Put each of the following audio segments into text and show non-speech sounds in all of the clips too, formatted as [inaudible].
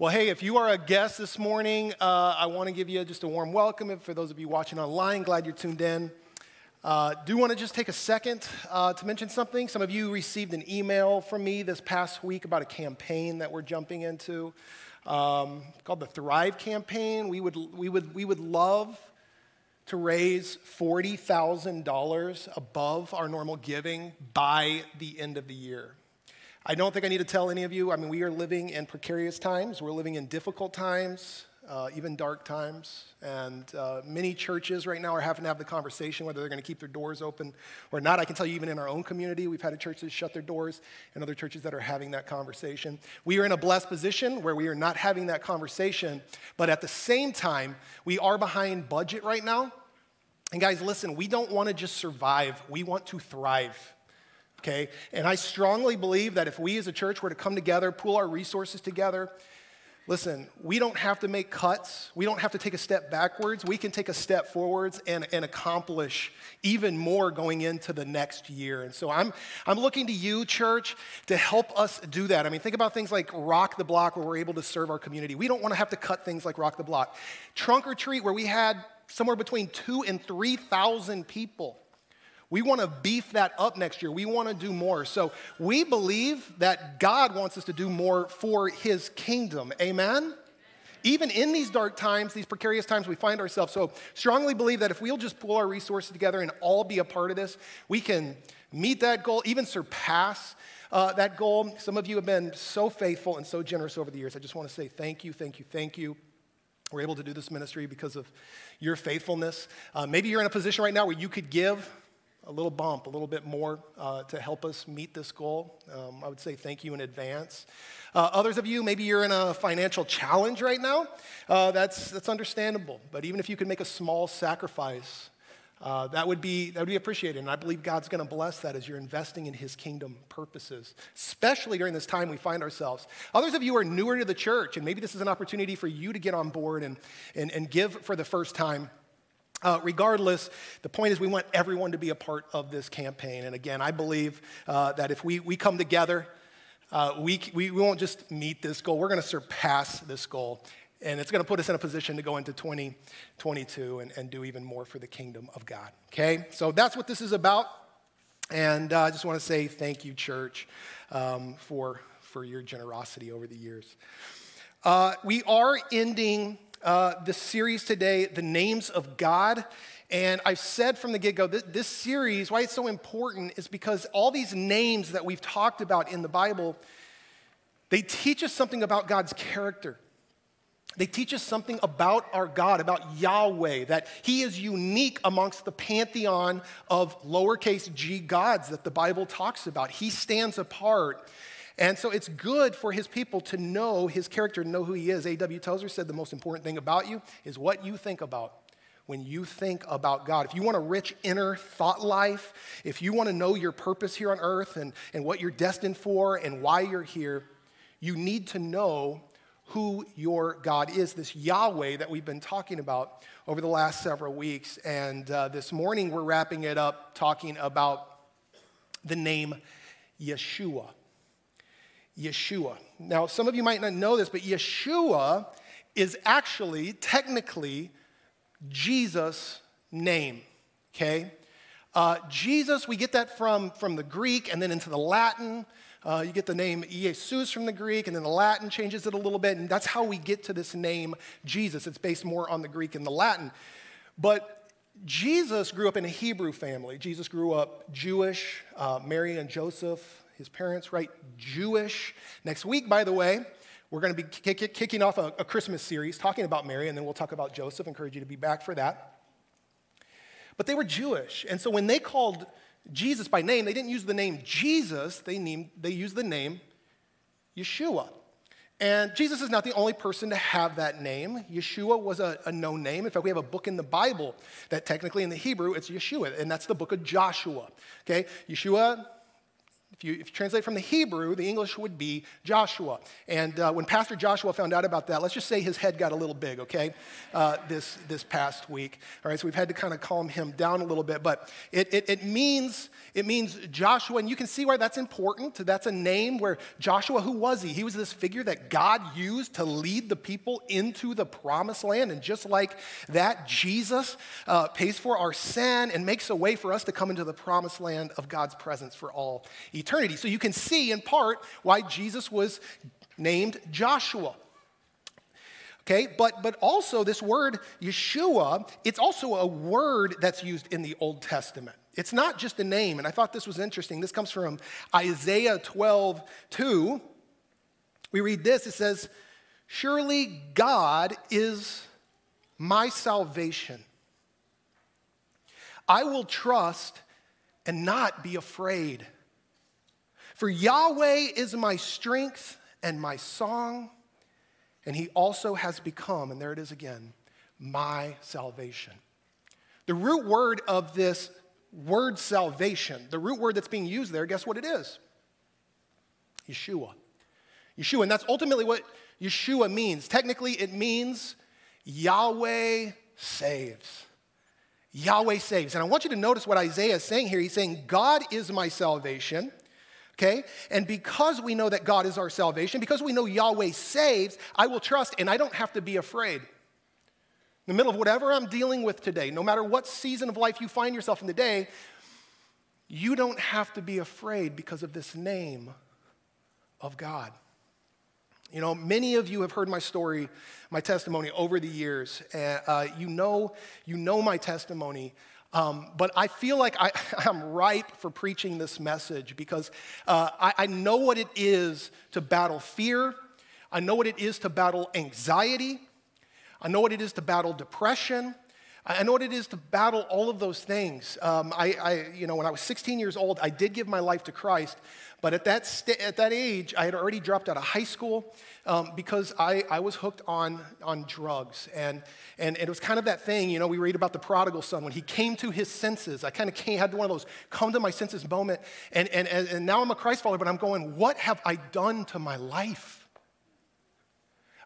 Well, hey, if you are a guest this morning, uh, I want to give you just a warm welcome. And for those of you watching online, glad you're tuned in. Uh, do want to just take a second uh, to mention something. Some of you received an email from me this past week about a campaign that we're jumping into um, called the Thrive Campaign. We would, we would, we would love to raise $40,000 above our normal giving by the end of the year. I don't think I need to tell any of you. I mean, we are living in precarious times, we're living in difficult times. Uh, even dark times. And uh, many churches right now are having to have the conversation whether they're going to keep their doors open or not. I can tell you, even in our own community, we've had a church that shut their doors and other churches that are having that conversation. We are in a blessed position where we are not having that conversation, but at the same time, we are behind budget right now. And guys, listen, we don't want to just survive, we want to thrive. Okay? And I strongly believe that if we as a church were to come together, pool our resources together, listen, we don't have to make cuts. We don't have to take a step backwards. We can take a step forwards and, and accomplish even more going into the next year. And so I'm, I'm looking to you, church, to help us do that. I mean, think about things like Rock the Block, where we're able to serve our community. We don't want to have to cut things like Rock the Block. Trunk or Treat, where we had somewhere between two and 3,000 people. We want to beef that up next year. We want to do more. So we believe that God wants us to do more for his kingdom. Amen? Even in these dark times, these precarious times we find ourselves. So strongly believe that if we'll just pull our resources together and all be a part of this, we can meet that goal, even surpass uh, that goal. Some of you have been so faithful and so generous over the years. I just want to say thank you, thank you, thank you. We're able to do this ministry because of your faithfulness. Uh, maybe you're in a position right now where you could give a little bump, a little bit more uh, to help us meet this goal. Um, I would say thank you in advance. Uh, others of you, maybe you're in a financial challenge right now. Uh, that's, that's understandable. But even if you could make a small sacrifice, uh, that, would be, that would be appreciated. And I believe God's going to bless that as you're investing in His kingdom purposes, especially during this time we find ourselves. Others of you are newer to the church, and maybe this is an opportunity for you to get on board and, and, and give for the first time. Uh, regardless, the point is we want everyone to be a part of this campaign. And again, I believe uh, that if we, we come together, uh, we, we won't just meet this goal, we're going to surpass this goal. And it's going to put us in a position to go into 2022 and, and do even more for the kingdom of God. Okay? So that's what this is about. And uh, I just want to say thank you, church, um, for, for your generosity over the years. Uh, we are ending uh, the series today, The Names of God. And I've said from the get go, this, this series, why it's so important is because all these names that we've talked about in the Bible, they teach us something about God's character. They teach us something about our God, about Yahweh, that He is unique amongst the pantheon of lowercase g gods that the Bible talks about. He stands apart. And so it's good for his people to know his character, know who he is. A.W. Tozer said the most important thing about you is what you think about when you think about God. If you want a rich inner thought life, if you want to know your purpose here on earth and, and what you're destined for and why you're here, you need to know who your God is, this Yahweh that we've been talking about over the last several weeks. And uh, this morning we're wrapping it up talking about the name Yeshua. Yeshua. Now, some of you might not know this, but Yeshua is actually, technically, Jesus' name, okay? Uh, Jesus, we get that from, from the Greek and then into the Latin. Uh, you get the name Jesus from the Greek, and then the Latin changes it a little bit, and that's how we get to this name Jesus. It's based more on the Greek and the Latin. But Jesus grew up in a Hebrew family. Jesus grew up Jewish. Uh, Mary and Joseph his parents, right? Jewish. Next week, by the way, we're going to be kicking off a, a Christmas series talking about Mary, and then we'll talk about Joseph. Encourage you to be back for that. But they were Jewish. And so when they called Jesus by name, they didn't use the name Jesus, they, named, they used the name Yeshua. And Jesus is not the only person to have that name. Yeshua was a, a, known name. In fact, we have a book in the Bible that technically in the Hebrew it's Yeshua, and that's the book of Joshua. Okay? Yeshua If you, if you translate from the Hebrew, the English would be Joshua. And uh, when Pastor Joshua found out about that, let's just say his head got a little big, okay, uh, this, this past week. All right, so we've had to kind of calm him down a little bit. But it, it, it, means, it means Joshua, and you can see why that's important. That's a name where Joshua, who was he? He was this figure that God used to lead the people into the promised land. And just like that, Jesus uh, pays for our sin and makes a way for us to come into the promised land of God's presence for all eternity eternity. So you can see in part why Jesus was named Joshua. Okay, but, but also this word Yeshua, it's also a word that's used in the Old Testament. It's not just a name, and I thought this was interesting. This comes from Isaiah 12, 2. We read this it says, Surely God is my salvation. I will trust and not be afraid. For Yahweh is my strength and my song, and he also has become, and there it is again, my salvation. The root word of this word salvation, the root word that's being used there, guess what it is? Yeshua. Yeshua, and that's ultimately what Yeshua means. Technically, it means Yahweh saves. Yahweh saves. And I want you to notice what Isaiah is saying here. He's saying, God is my salvation okay? And because we know that God is our salvation, because we know Yahweh saves, I will trust and I don't have to be afraid. In the middle of whatever I'm dealing with today, no matter what season of life you find yourself in today, you don't have to be afraid because of this name of God. You know, many of you have heard my story, my testimony over the years. Uh, you, know, you know my testimony um, but I feel like I, [laughs] am ripe for preaching this message because uh, I, I know what it is to battle fear. I know what it is to battle anxiety. I know what it is to battle depression. I know what it is to battle all of those things. Um, I, I, you know, when I was 16 years old, I did give my life to Christ, but at that, st- at that age, I had already dropped out of high school um, because I, I was hooked on, on drugs. And, and, and, it was kind of that thing, you know, we read about the prodigal son. When he came to his senses, I kind of had one of those come to my senses moment. And, and, and now I'm a Christ follower, but I'm going, what have I done to my life?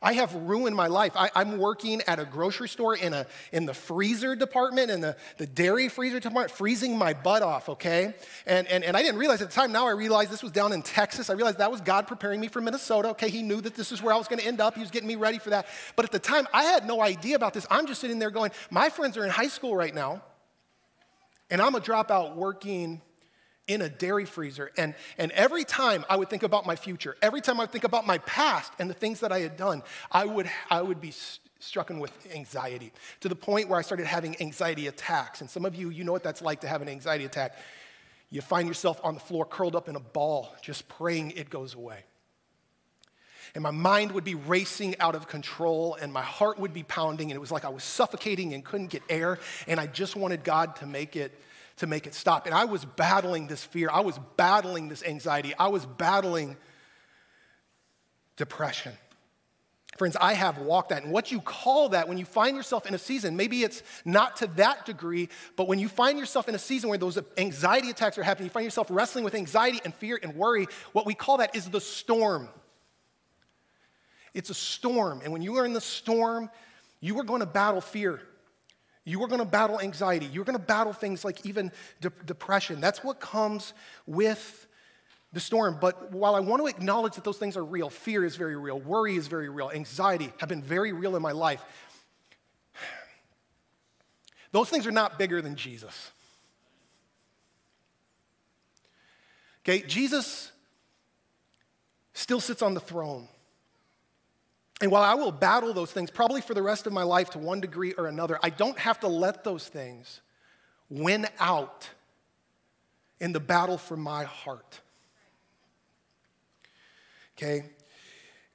I have ruined my life. I, am working at a grocery store in, a, in the freezer department, in the, the dairy freezer department, freezing my butt off, okay? And, and, and I didn't realize at the time, now I realize this was down in Texas. I realized that was God preparing me for Minnesota, okay? He knew that this is where I was gonna end up. He was getting me ready for that. But at the time, I had no idea about this. I'm just sitting there going, my friends are in high school right now, and I'm a dropout working in a dairy freezer. And, and every time I would think about my future, every time I would think about my past and the things that I had done, I would, I would be struck with anxiety to the point where I started having anxiety attacks. And some of you, you know what that's like to have an anxiety attack. You find yourself on the floor curled up in a ball, just praying it goes away. And my mind would be racing out of control, and my heart would be pounding, and it was like I was suffocating and couldn't get air, and I just wanted God to make it to make it stop. And I was battling this fear, I was battling this anxiety, I was battling depression. Friends, I have walked that. And what you call that when you find yourself in a season, maybe it's not to that degree, but when you find yourself in a season where those anxiety attacks are happening, you find yourself wrestling with anxiety and fear and worry, what we call that is the storm. It's a storm. And when you are in the storm, you are going to battle fear. You are going to battle anxiety. You're going to battle things like even de- depression. That's what comes with the storm. But while I want to acknowledge that those things are real, fear is very real, worry is very real, anxiety have been very real in my life. Those things are not bigger than Jesus. Okay, Jesus still sits on the throne. And while I will battle those things probably for the rest of my life to one degree or another, I don't have to let those things win out in the battle for my heart. Okay?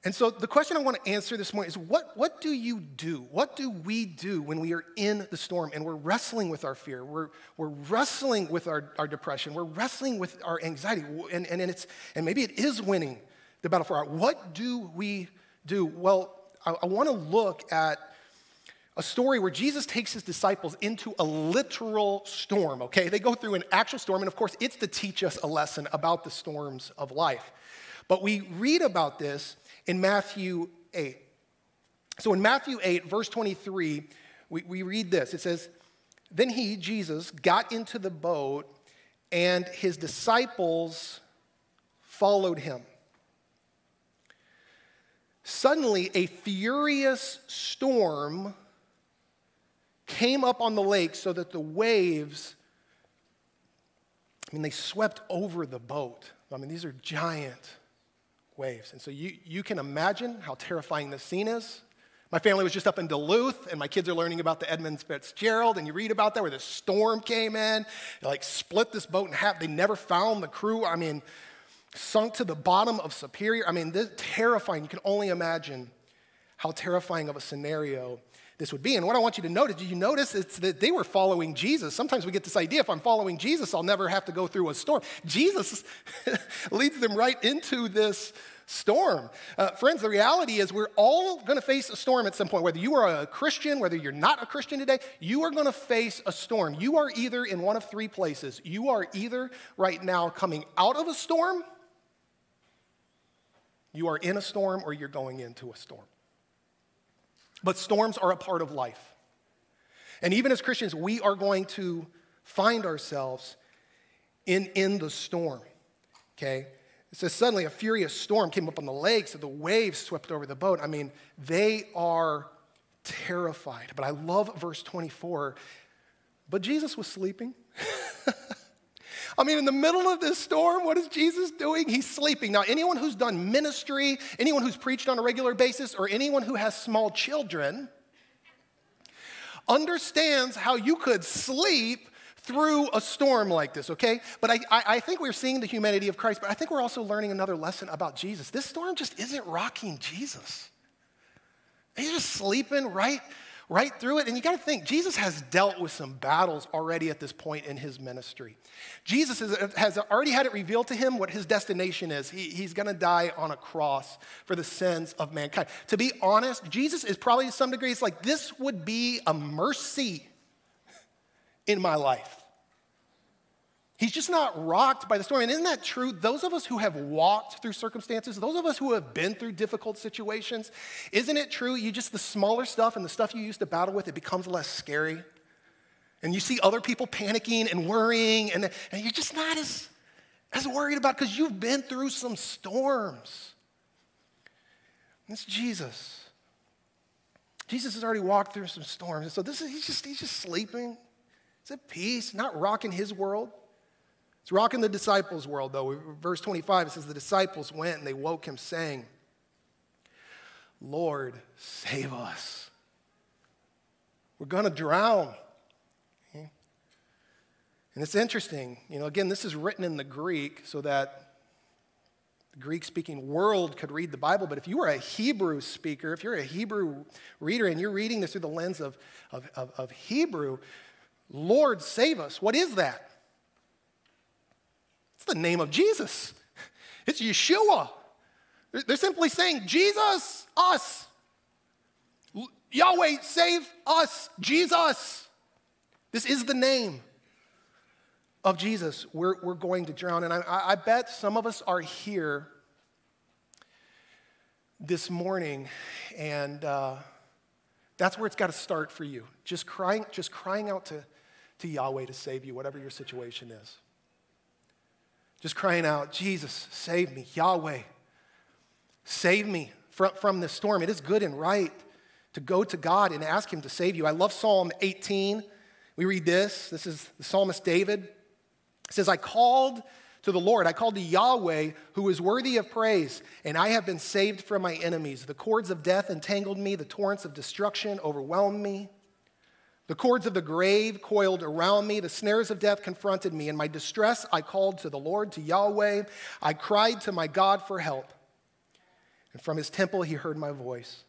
And so the question I want to answer this morning is what, what do you do? What do we do when we are in the storm and we're wrestling with our fear? We're, we're wrestling with our, our depression. We're wrestling with our anxiety. And, and, and, it's, and maybe it is winning the battle for our What do we do? Well, I, I want to look at a story where Jesus takes his disciples into a literal storm, okay? They go through an actual storm, and of course, it's to teach us a lesson about the storms of life. But we read about this in Matthew 8. So in Matthew 8, verse 23, we, we read this. It says, Then he, Jesus, got into the boat, and his disciples followed him. Suddenly, a furious storm came up on the lake so that the waves, I mean, they swept over the boat. I mean, these are giant waves. And so you, you can imagine how terrifying this scene is. My family was just up in Duluth, and my kids are learning about the Edmund Fitzgerald, and you read about that where the storm came in, like split this boat in half. They never found the crew. I mean, sunk to the bottom of Superior. I mean, this terrifying. You can only imagine how terrifying of a scenario this would be. And what I want you to notice, did you notice it's that they were following Jesus? Sometimes we get this idea if I'm following Jesus, I'll never have to go through a storm. Jesus [laughs] leads them right into this storm. Uh, friends, the reality is we're all going to face a storm at some point. Whether you are a Christian, whether you're not a Christian today, you are going to face a storm. You are either in one of three places. You are either right now coming out of a storm, you are in a storm, or you're going into a storm. But storms are a part of life. And even as Christians, we are going to find ourselves in, in the storm. Okay? It says, suddenly a furious storm came up on the lake, so the waves swept over the boat. I mean, they are terrified. But I love verse 24. But Jesus was sleeping. [laughs] I mean, in the middle of this storm, what is Jesus doing? He's sleeping. Now, anyone who's done ministry, anyone who's preached on a regular basis, or anyone who has small children understands how you could sleep through a storm like this, okay? But I, I, think we're seeing the humanity of Christ, but I think we're also learning another lesson about Jesus. This storm just isn't rocking Jesus. He's just sleeping right right through it. And you got to think, Jesus has dealt with some battles already at this point in his ministry. Jesus has already had it revealed to him what his destination is. He, he's going to die on a cross for the sins of mankind. To be honest, Jesus is probably to some degree, it's like, this would be a mercy in my life. He's just not rocked by the storm. And isn't that true? Those of us who have walked through circumstances, those of us who have been through difficult situations, isn't it true? You just, the smaller stuff and the stuff you used to battle with, it becomes less scary. And you see other people panicking and worrying, and, and you're just not as, as worried about because you've been through some storms. It's Jesus. Jesus has already walked through some storms. And so this is, he's just, he's just sleeping. He's at peace, not rocking his world. It's rocking the disciples' world, though. Verse 25, it says, The disciples went and they woke him, saying, Lord, save us. We're going to drown. And it's interesting. You know, again, this is written in the Greek so that the Greek speaking world could read the Bible. But if you are a Hebrew speaker, if you're a Hebrew reader and you're reading this through the lens of, of, of, of Hebrew, Lord, save us. What is that? The name of Jesus. It's Yeshua. They're simply saying, Jesus, us. Yahweh, save us. Jesus. This is the name of Jesus. We're, we're going to drown. And I, I bet some of us are here this morning, and uh, that's where it's got to start for you. Just crying, just crying out to, to Yahweh to save you, whatever your situation is. Just crying out, Jesus, save me. Yahweh, save me from, from this storm. It is good and right to go to God and ask Him to save you. I love Psalm 18. We read this. This is the psalmist David. It says, I called to the Lord. I called to Yahweh, who is worthy of praise, and I have been saved from my enemies. The cords of death entangled me, the torrents of destruction overwhelmed me. The cords of the grave coiled around me. The snares of death confronted me. In my distress, I called to the Lord, to Yahweh. I cried to my God for help. And from his temple, he heard my voice.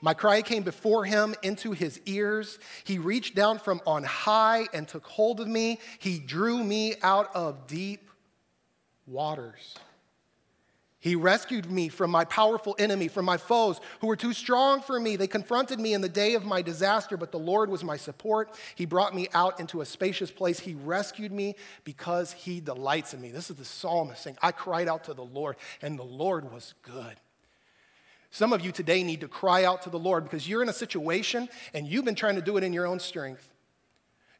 My cry came before him into his ears. He reached down from on high and took hold of me. He drew me out of deep waters. He rescued me from my powerful enemy, from my foes who were too strong for me. They confronted me in the day of my disaster, but the Lord was my support. He brought me out into a spacious place. He rescued me because he delights in me. This is the psalmist saying, I cried out to the Lord, and the Lord was good. Some of you today need to cry out to the Lord because you're in a situation and you've been trying to do it in your own strength.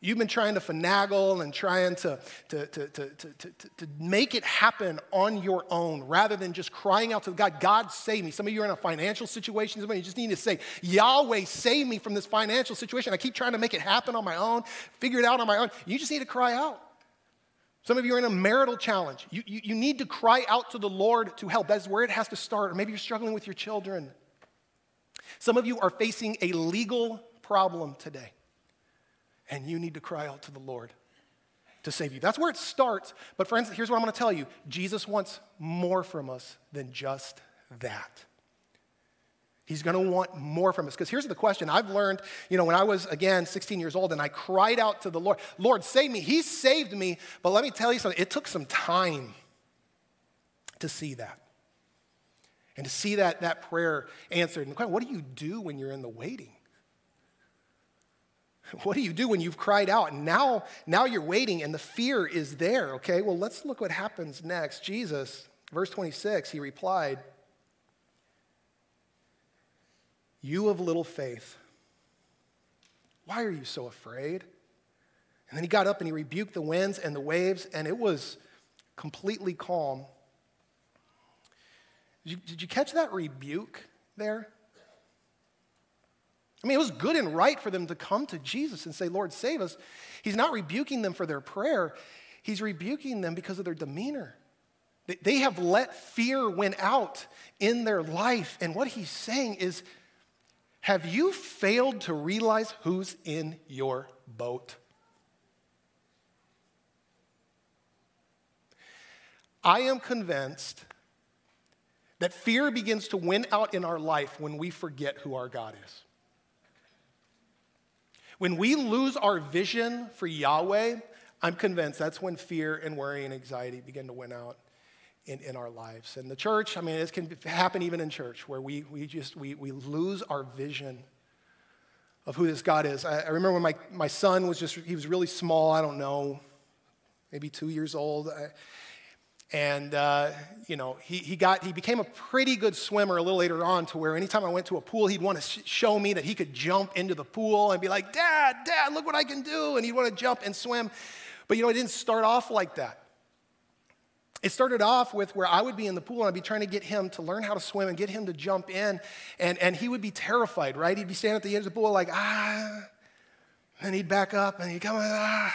You've been trying to finagle and trying to, to, to, to, to, to, make it happen on your own rather than just crying out to God, God, save me. Some of you are in a financial situation. Some of you just need to say, Yahweh, save me from this financial situation. I keep trying to make it happen on my own, figure it out on my own. You just need to cry out. Some of you are in a marital challenge. You, you, you need to cry out to the Lord to help. That's where it has to start. Or maybe you're struggling with your children. Some of you are facing a legal problem today and you need to cry out to the Lord to save you. That's where it starts. But, friends, here's what I'm going to tell you Jesus wants more from us than just that. He's going to want more from us. Because here's the question I've learned, you know, when I was, again, 16 years old and I cried out to the Lord, Lord, save me. He saved me. But let me tell you something, it took some time to see that. And to see that, that prayer answered. And the question, what do you do when you're in the waiting? [laughs] What do you do when you've cried out and now, now you're waiting and the fear is there? Okay, well, let's look what happens next. Jesus, verse 26, he replied, You of little faith, why are you so afraid? And then he got up and he rebuked the winds and the waves, and it was completely calm. Did you, did you catch that rebuke there? I mean, it was good and right for them to come to Jesus and say, Lord, save us. He's not rebuking them for their prayer, he's rebuking them because of their demeanor. They have let fear win out in their life. And what he's saying is, have you failed to realize who's in your boat? I am convinced that fear begins to win out in our life when we forget who our God is. When we lose our vision for Yahweh, I'm convinced that's when fear and worry and anxiety begin to win out in, in our lives. And the church, I mean, this can happen even in church where we, we just, we, we lose our vision of who this God is. I, I remember when my, my son was just, he was really small, I don't know, maybe two years old. I, and, uh, you know, he, he, got, he became a pretty good swimmer a little later on to where anytime I went to a pool, he'd want to sh- show me that he could jump into the pool and be like, Dad, Dad, look what I can do. And he'd want to jump and swim. But, you know, it didn't start off like that. It started off with where I would be in the pool and I'd be trying to get him to learn how to swim and get him to jump in. And, and he would be terrified, right? He'd be standing at the edge of the pool like, ah. And he'd back up and he'd come, ah.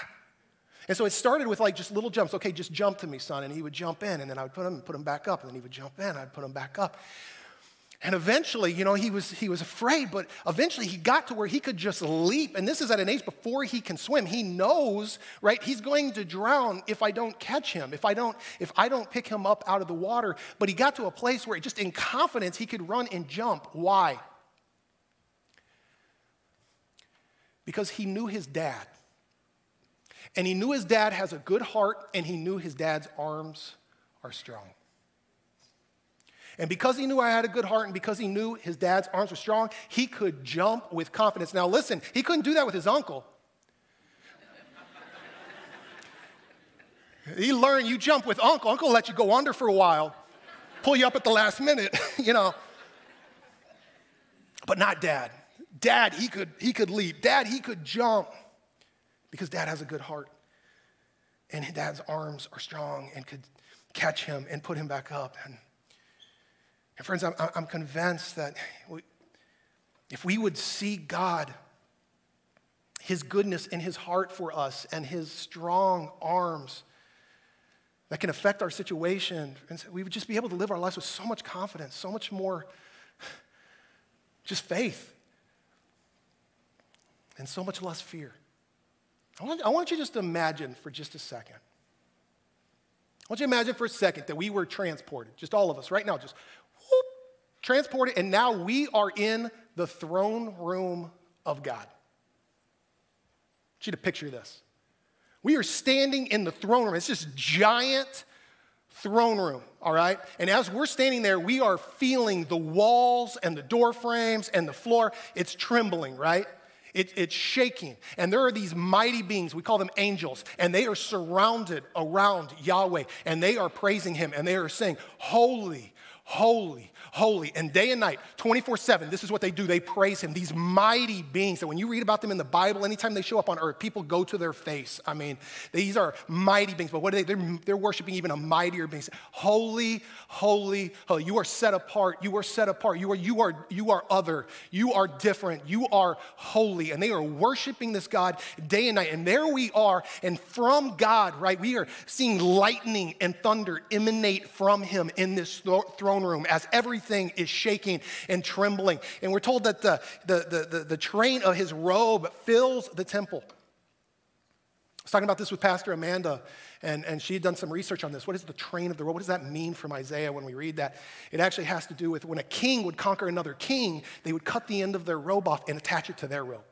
And so it started with like just little jumps. Okay, just jump to me, son. And he would jump in, and then I would put him, put him back up, and then he would jump in, I'd put him back up. And eventually, you know, he was, he was afraid, but eventually he got to where he could just leap. And this is at an age before he can swim. He knows, right, he's going to drown if I don't catch him, if I don't, if I don't pick him up out of the water. But he got to a place where just in confidence he could run and jump. Why? Because he knew his dad. And he knew his dad has a good heart, and he knew his dad's arms are strong. And because he knew I had a good heart and because he knew his dad's arms were strong, he could jump with confidence. Now, listen, he couldn't do that with his uncle. [laughs] he learned you jump with uncle. Uncle let you go under for a while, pull you up at the last minute, [laughs] you know. But not dad. Dad, he could, he could leap. Dad, he could jump because dad has a good heart. And dad's arms are strong and could catch him and put him back up. And, and friends, I'm, I'm convinced that we, if we would see God, his goodness in his heart for us and his strong arms that can affect our situation, and we would just be able to live our lives with so much confidence, so much more just faith, and so much less fear. I want, I want you just to imagine for just a second. I want you to imagine for a second that we were transported, just all of us right now, just whoop, transported, and now we are in the throne room of God. I want you to picture this. We are standing in the throne room. It's this giant throne room, all right? And as we're standing there, we are feeling the walls and the door frames and the floor. It's trembling, right? It, it's shaking. And there are these mighty beings, we call them angels, and they are surrounded around Yahweh, and they are praising him, and they are saying, Holy, holy, holy. And day and night, 24 7, this is what they do. They praise him. These mighty beings that when you read about them in the Bible, anytime they show up on earth, people go to their face. I mean, these are mighty beings, but what are they? They're, they're worshiping even a mightier being. Holy, holy, holy. You are set apart. You are set apart. You are, you are, you are other. You are different. You are holy. And they are worshiping this God day and night. And there we are. And from God, right, we are seeing lightning and thunder emanate from him in this throne room as everything everything is shaking and trembling. And we're told that the, the, the, the, train of his robe fills the temple. I was talking about this with Pastor Amanda, and, and she had done some research on this. What is the train of the robe? What does that mean from Isaiah when we read that? It actually has to do with when a king would conquer another king, they would cut the end of their robe off and attach it to their robe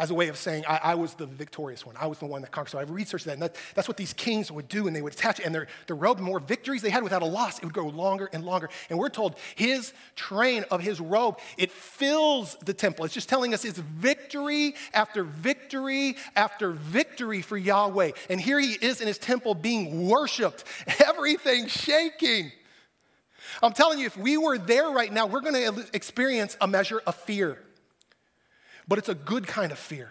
as a way of saying, I, I, was the victorious one. I was the one that conquered. So I researched that. And that, that's what these kings would do. And they would attach it. And their, their robe, the more victories they had without a loss, it would go longer and longer. And we're told his train of his robe, it fills the temple. It's just telling us it's victory after victory after victory for Yahweh. And here he is in his temple being worshiped, [laughs] everything shaking. I'm telling you, if we were there right now, we're going to experience a measure of fear but it's a good kind of fear.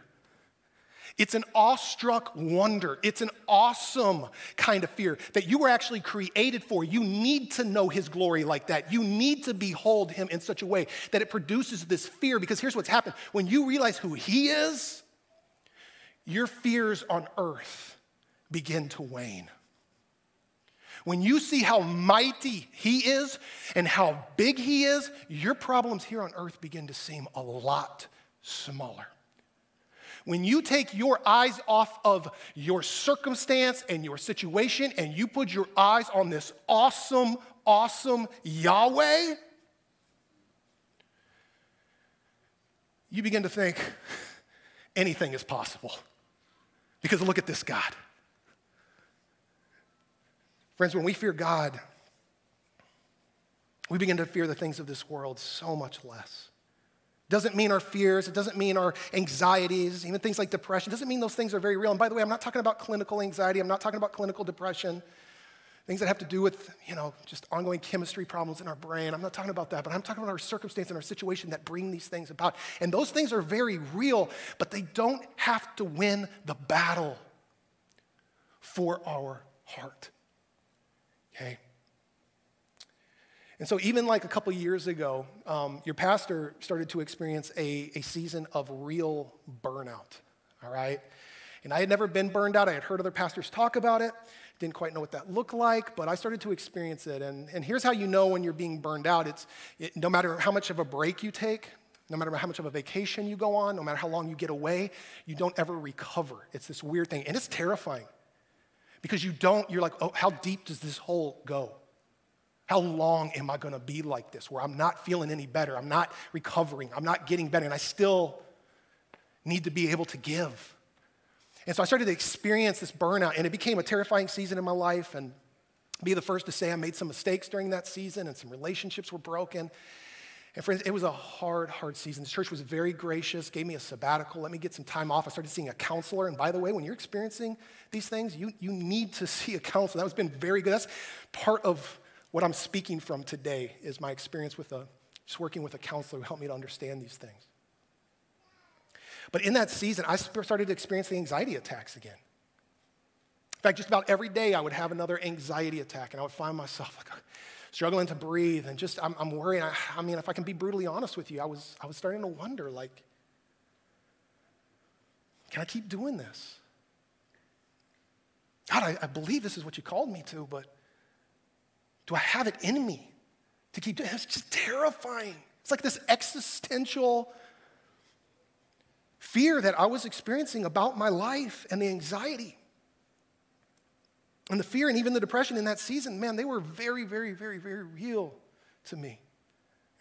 It's an awestruck wonder. It's an awesome kind of fear that you were actually created for. You need to know His glory like that. You need to behold Him in such a way that it produces this fear. Because here's what's happened when you realize who He is, your fears on earth begin to wane. When you see how mighty He is and how big He is, your problems here on earth begin to seem a lot smaller. When you take your eyes off of your circumstance and your situation and you put your eyes on this awesome, awesome Yahweh, you begin to think anything is possible. Because look at this God. Friends, when we fear God, we begin to fear the things of this world so much less. Doesn't mean our fears, it doesn't mean our anxieties, even things like depression. Doesn't mean those things are very real. And by the way, I'm not talking about clinical anxiety, I'm not talking about clinical depression, things that have to do with, you know, just ongoing chemistry problems in our brain. I'm not talking about that, but I'm talking about our circumstance and our situation that bring these things about. And those things are very real, but they don't have to win the battle for our heart. Okay? And so, even like a couple years ago, um, your pastor started to experience a, a season of real burnout, all right? And I had never been burned out. I had heard other pastors talk about it, didn't quite know what that looked like, but I started to experience it. And, and here's how you know when you're being burned out it's it, no matter how much of a break you take, no matter how much of a vacation you go on, no matter how long you get away, you don't ever recover. It's this weird thing. And it's terrifying because you don't, you're like, oh, how deep does this hole go? How long am I going to be like this where I'm not feeling any better? I'm not recovering. I'm not getting better. And I still need to be able to give. And so I started to experience this burnout, and it became a terrifying season in my life. And be the first to say I made some mistakes during that season, and some relationships were broken. And friends, it was a hard, hard season. The church was very gracious, gave me a sabbatical, let me get some time off. I started seeing a counselor. And by the way, when you're experiencing these things, you, you need to [laughs] see a counselor. That has been very good. That's part of what I'm speaking from today is my experience with a, just working with a counselor who helped me to understand these things. But in that season, I started to experience the anxiety attacks again. In fact, just about every day I would have another anxiety attack, and I would find myself like [laughs] struggling to breathe, and just I'm, I'm worried. I, I mean, if I can be brutally honest with you, I was I was starting to wonder, like, can I keep doing this? God, I, I believe this is what you called me to, but do I have it in me to keep doing it? It's just terrifying. It's like this existential fear that I was experiencing about my life and the anxiety. And the fear and even the depression in that season, man, they were very, very, very, very real to me.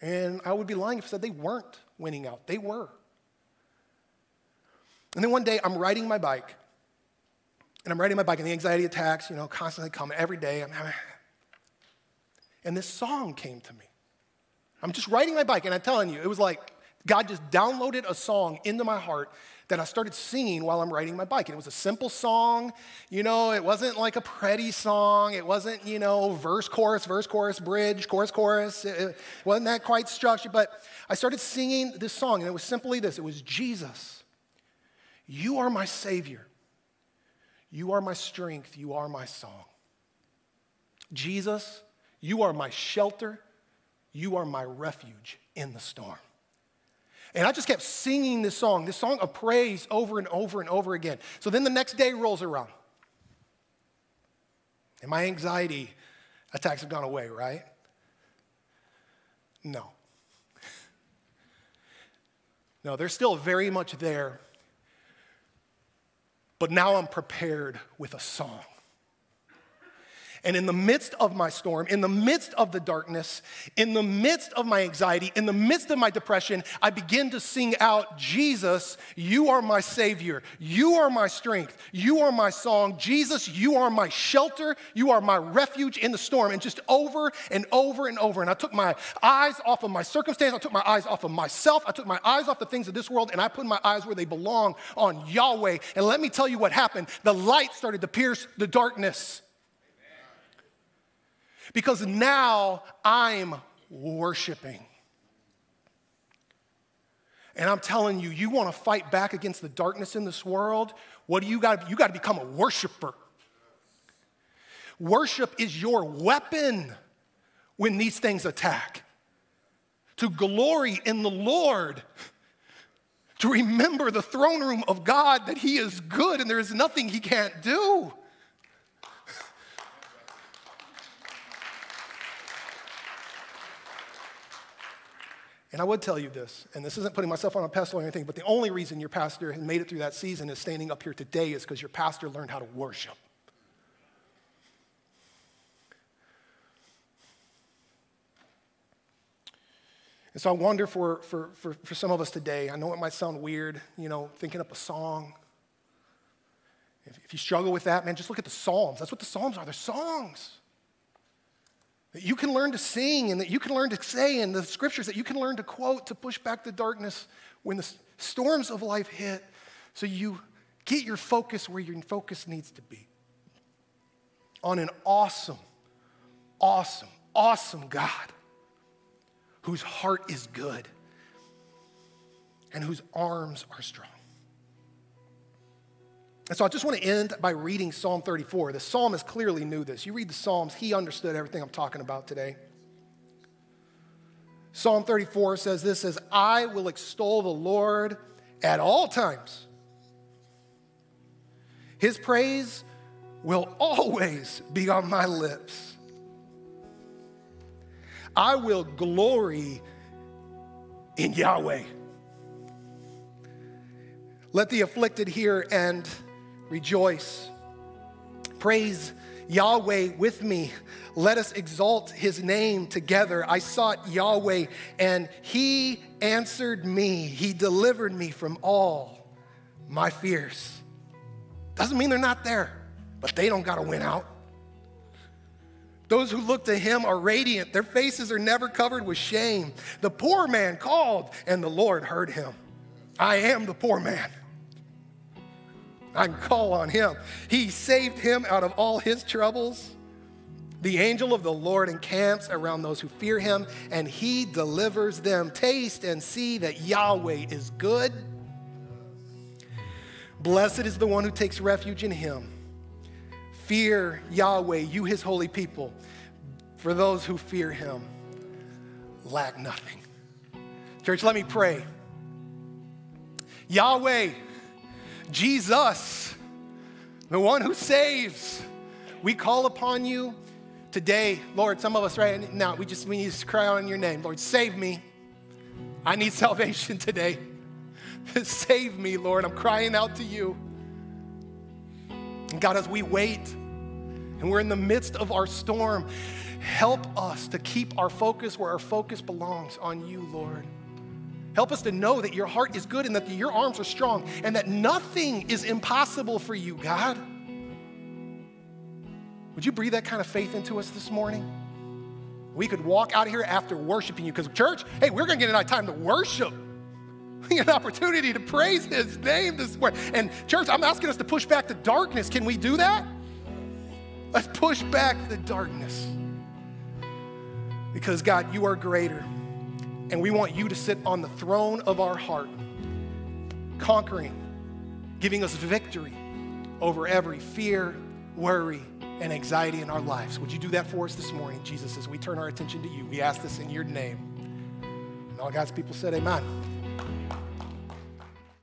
And I would be lying if I said they weren't winning out. They were. And then one day I'm riding my bike And I'm riding my bike, and the anxiety attacks, you know, constantly come every day. And this song came to me. I'm just riding my bike, and I'm telling you, it was like God just downloaded a song into my heart that I started singing while I'm riding my bike. And it was a simple song, you know, it wasn't like a pretty song. It wasn't, you know, verse, chorus, verse, chorus, bridge, chorus, chorus. It wasn't that quite structured, but I started singing this song, and it was simply this it was Jesus, you are my Savior. You are my strength. You are my song. Jesus, you are my shelter. You are my refuge in the storm. And I just kept singing this song, this song of praise over and over and over again. So then the next day rolls around. And my anxiety attacks have gone away, right? No. No, they're still very much there. But now I'm prepared with a song. And in the midst of my storm, in the midst of the darkness, in the midst of my anxiety, in the midst of my depression, I begin to sing out, Jesus, you are my Savior. You are my strength. You are my song. Jesus, you are my shelter. You are my refuge in the storm. And just over and over and over. And I took my eyes off of my circumstance. I took my eyes off of myself. I took my eyes off the things of this world and I put my eyes where they belong on Yahweh. And let me tell you what happened. The light started to pierce the darkness because now I'm worshiping. And I'm telling you, you want to fight back against the darkness in this world? What do you got? You got to become a worshiper. Worship is your weapon when these things attack. To glory in the Lord, to remember the throne room of God that He is good and there is nothing He can't do. And I would tell you this, and this isn't putting myself on a pedestal or anything, but the only reason your pastor has made it through that season is standing up here today is because your pastor learned how to worship. And so I wonder for, for, for, for some of us today, I know it might sound weird, you know, thinking up a song. If, if you struggle with that, man, just look at the Psalms. That's what the Psalms are. They're songs that you can learn to sing and that you can learn to say, and the scriptures that you can learn to quote to push back the darkness when the storms of life hit, so you get your focus where your focus needs to be on an awesome, awesome, awesome God whose heart is good and whose arms are strong. And so I just want to end by reading Psalm 34. The psalmist clearly knew this. You read the Psalms, he understood everything I'm talking about today. Psalm 34 says this says, I will extol the Lord at all times. His praise will always be on my lips. I will glory in Yahweh. Let the afflicted hear and rejoice. Praise Yahweh with me. Let us exalt his name together. I sought Yahweh and he answered me. He delivered me from all my fears. Doesn't mean they're not there, but they don't got to win out. Those who look to him are radiant. Their faces are never covered with shame. The poor man called, and the Lord heard him. I am the poor man. I can call on him. He saved him out of all his troubles. The angel of the Lord encamps around those who fear him, and he delivers them. Taste and see that Yahweh is good. Blessed is the one who takes refuge in him. Fear Yahweh, you his holy people. For those who fear him, lack nothing. Church, let me pray. Yahweh, Jesus, the one who saves. We call upon you today, Lord. Some of us right now, we just we need to cry out in your name. Lord, save me. I need salvation today. [laughs] save me, Lord. I'm crying out to you. And God, as we wait and we're in the midst of our storm, help us to keep our focus where our focus belongs on you, Lord. Help us to know that your heart is good and that your arms are strong and that nothing is impossible for you, God. Would you breathe that kind of faith into us this morning? We could walk out of here after worshiping you because, church, hey, we're going to get a time to worship. An opportunity to praise his name this morning. And, church, I'm asking us to push back the darkness. Can we do that? Let's push back the darkness. Because, God, you are greater. And we want you to sit on the throne of our heart, conquering, giving us victory over every fear, worry, and anxiety in our lives. Would you do that for us this morning, Jesus, as we turn our attention to you? We ask this in your name. And all God's people said, Amen.